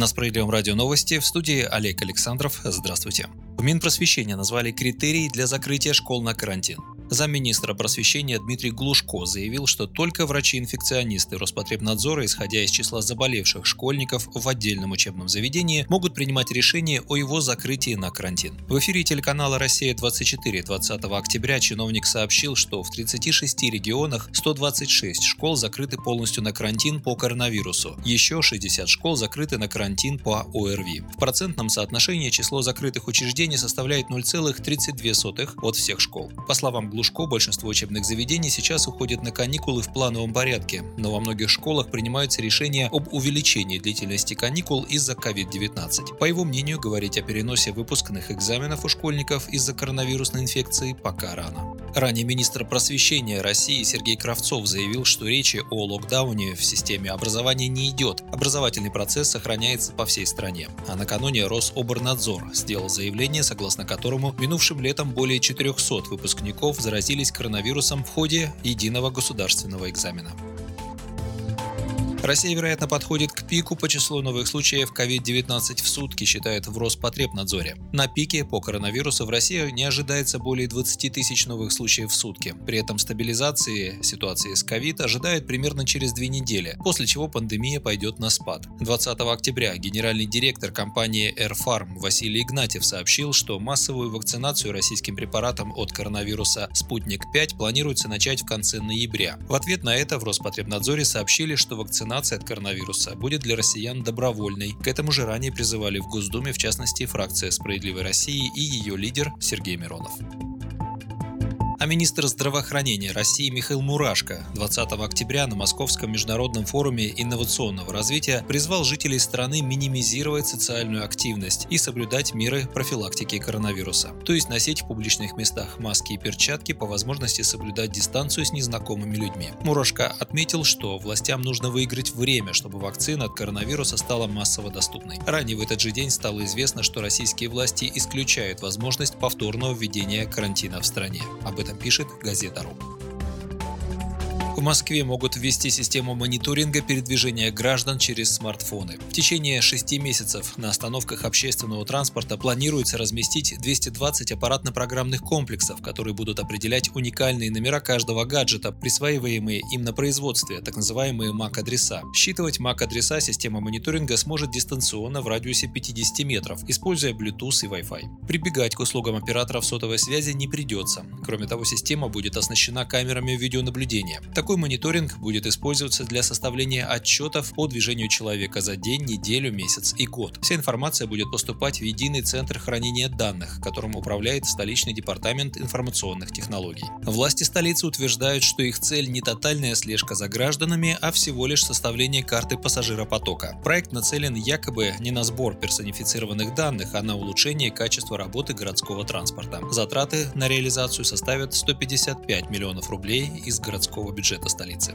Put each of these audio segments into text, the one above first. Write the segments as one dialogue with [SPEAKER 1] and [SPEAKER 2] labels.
[SPEAKER 1] На Справедливом радио новости в студии Олег Александров. Здравствуйте. В Минпросвещения назвали критерии для закрытия школ на карантин. Замминистра просвещения Дмитрий Глушко заявил, что только врачи-инфекционисты Роспотребнадзора, исходя из числа заболевших школьников в отдельном учебном заведении, могут принимать решение о его закрытии на карантин. В эфире телеканала «Россия-24» 20 октября чиновник сообщил, что в 36 регионах 126 школ закрыты полностью на карантин по коронавирусу, еще 60 школ закрыты на карантин по ОРВИ. В процентном соотношении число закрытых учреждений составляет 0,32 от всех школ. По словам Глушко, Глушко большинство учебных заведений сейчас уходят на каникулы в плановом порядке, но во многих школах принимаются решения об увеличении длительности каникул из-за COVID-19. По его мнению, говорить о переносе выпускных экзаменов у школьников из-за коронавирусной инфекции пока рано. Ранее министр просвещения России Сергей Кравцов заявил, что речи о локдауне в системе образования не идет. Образовательный процесс сохраняется по всей стране. А накануне Рособорнадзор сделал заявление, согласно которому минувшим летом более 400 выпускников заразились коронавирусом в ходе единого государственного экзамена. Россия, вероятно, подходит к пику по числу новых случаев COVID-19 в сутки, считают в Роспотребнадзоре. На пике по коронавирусу в России не ожидается более 20 тысяч новых случаев в сутки. При этом стабилизации ситуации с COVID ожидают примерно через две недели, после чего пандемия пойдет на спад. 20 октября генеральный директор компании AirFarm Василий Игнатьев сообщил, что массовую вакцинацию российским препаратом от коронавируса «Спутник-5» планируется начать в конце ноября. В ответ на это в Роспотребнадзоре сообщили, что вакцинация вакцинация от коронавируса будет для россиян добровольной. К этому же ранее призывали в Госдуме, в частности, фракция «Справедливой России» и ее лидер Сергей Миронов. А министр здравоохранения России Михаил Мурашко 20 октября на Московском международном форуме инновационного развития призвал жителей страны минимизировать социальную активность и соблюдать меры профилактики коронавируса, то есть носить в публичных местах маски и перчатки, по возможности соблюдать дистанцию с незнакомыми людьми. Мурашко отметил, что властям нужно выиграть время, чтобы вакцина от коронавируса стала массово доступной. Ранее в этот же день стало известно, что российские власти исключают возможность повторного введения карантина в стране. Об этом пишет газета «Ру». В Москве могут ввести систему мониторинга передвижения граждан через смартфоны. В течение шести месяцев на остановках общественного транспорта планируется разместить 220 аппаратно-программных комплексов, которые будут определять уникальные номера каждого гаджета, присваиваемые им на производстве, так называемые MAC-адреса. Считывать MAC-адреса система мониторинга сможет дистанционно в радиусе 50 метров, используя Bluetooth и Wi-Fi. Прибегать к услугам операторов сотовой связи не придется. Кроме того, система будет оснащена камерами видеонаблюдения. Такой мониторинг будет использоваться для составления отчетов по движению человека за день, неделю, месяц и год. Вся информация будет поступать в единый центр хранения данных, которым управляет столичный департамент информационных технологий. Власти столицы утверждают, что их цель не тотальная слежка за гражданами, а всего лишь составление карты пассажиропотока. Проект нацелен якобы не на сбор персонифицированных данных, а на улучшение качества работы городского транспорта. Затраты на реализацию составят 155 миллионов рублей из городского бюджета бюджета столицы.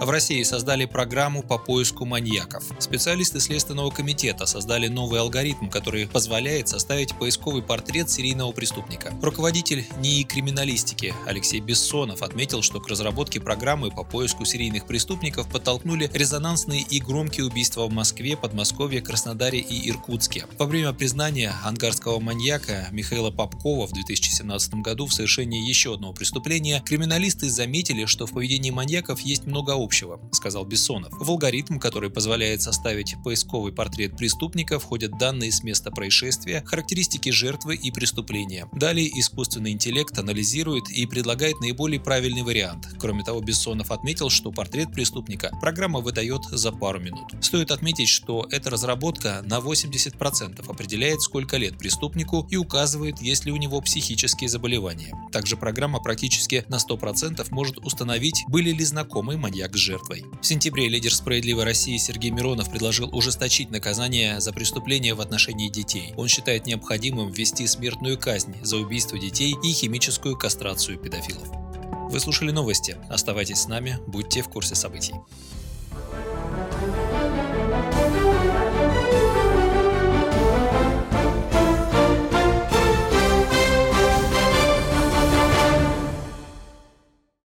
[SPEAKER 1] В России создали программу по поиску маньяков. Специалисты Следственного комитета создали новый алгоритм, который позволяет составить поисковый портрет серийного преступника. Руководитель НИИ криминалистики Алексей Бессонов отметил, что к разработке программы по поиску серийных преступников подтолкнули резонансные и громкие убийства в Москве, Подмосковье, Краснодаре и Иркутске. Во время признания ангарского маньяка Михаила Попкова в 2017 году в совершении еще одного преступления криминалисты заметили, что в поведении маньяков есть много общего, сказал Бессонов. В алгоритм, который позволяет составить поисковый портрет преступника, входят данные с места происшествия, характеристики жертвы и преступления. Далее искусственный интеллект анализирует и предлагает наиболее правильный вариант. Кроме того, Бессонов отметил, что портрет преступника программа выдает за пару минут. Стоит отметить, что эта разработка на 80% определяет, сколько лет преступнику и указывает, есть ли у него психические заболевания. Также программа практически на 100% может установить, были ли знакомы маньяк жертвой. В сентябре лидер «Справедливой России» Сергей Миронов предложил ужесточить наказание за преступления в отношении детей. Он считает необходимым ввести смертную казнь за убийство детей и химическую кастрацию педофилов. Вы слушали новости. Оставайтесь с нами, будьте в курсе событий.